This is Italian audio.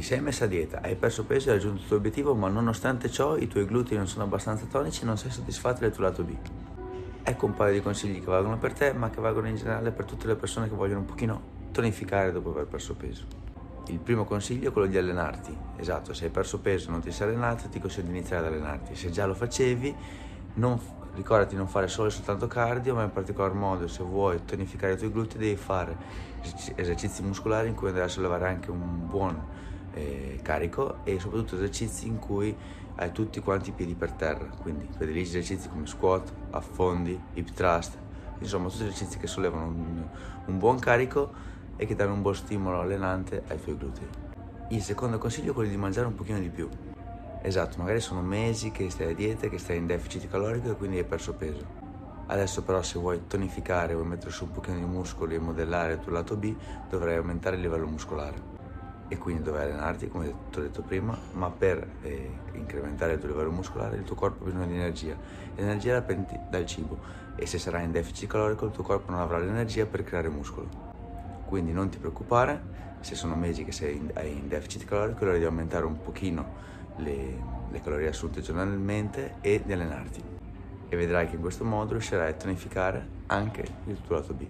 ti sei messa a dieta, hai perso peso e hai raggiunto il tuo obiettivo, ma nonostante ciò i tuoi glutei non sono abbastanza tonici e non sei soddisfatto del tuo lato B. Ecco un paio di consigli che valgono per te, ma che valgono in generale per tutte le persone che vogliono un pochino tonificare dopo aver perso peso. Il primo consiglio è quello di allenarti. Esatto, se hai perso peso e non ti sei allenato, ti consiglio di iniziare ad allenarti. Se già lo facevi, non, ricordati di non fare solo e soltanto cardio, ma in particolar modo se vuoi tonificare i tuoi glutei devi fare esercizi muscolari in cui andrai a sollevare anche un buon eh, carico e soprattutto esercizi in cui hai tutti quanti i piedi per terra, quindi prediligi esercizi come squat, affondi, hip thrust, insomma tutti esercizi che sollevano un, un buon carico e che danno un buon stimolo allenante ai tuoi glutei. Il secondo consiglio è quello di mangiare un pochino di più. Esatto, magari sono mesi che stai a dieta, che stai in deficit calorico e quindi hai perso peso. Adesso però se vuoi tonificare, vuoi mettere su un pochino di muscoli e modellare il tuo lato B, dovrai aumentare il livello muscolare e quindi dovrai allenarti, come ti ho detto prima, ma per eh, incrementare il tuo livello muscolare il tuo corpo ha bisogno di energia. L'energia la prendi dal cibo e se sarai in deficit calorico il tuo corpo non avrà l'energia per creare muscolo. Quindi non ti preoccupare, se sono mesi che sei in, in deficit calorico, è ora di aumentare un pochino le, le calorie assunte giornalmente e di allenarti. E vedrai che in questo modo riuscirai a tonificare anche il tuo lato B.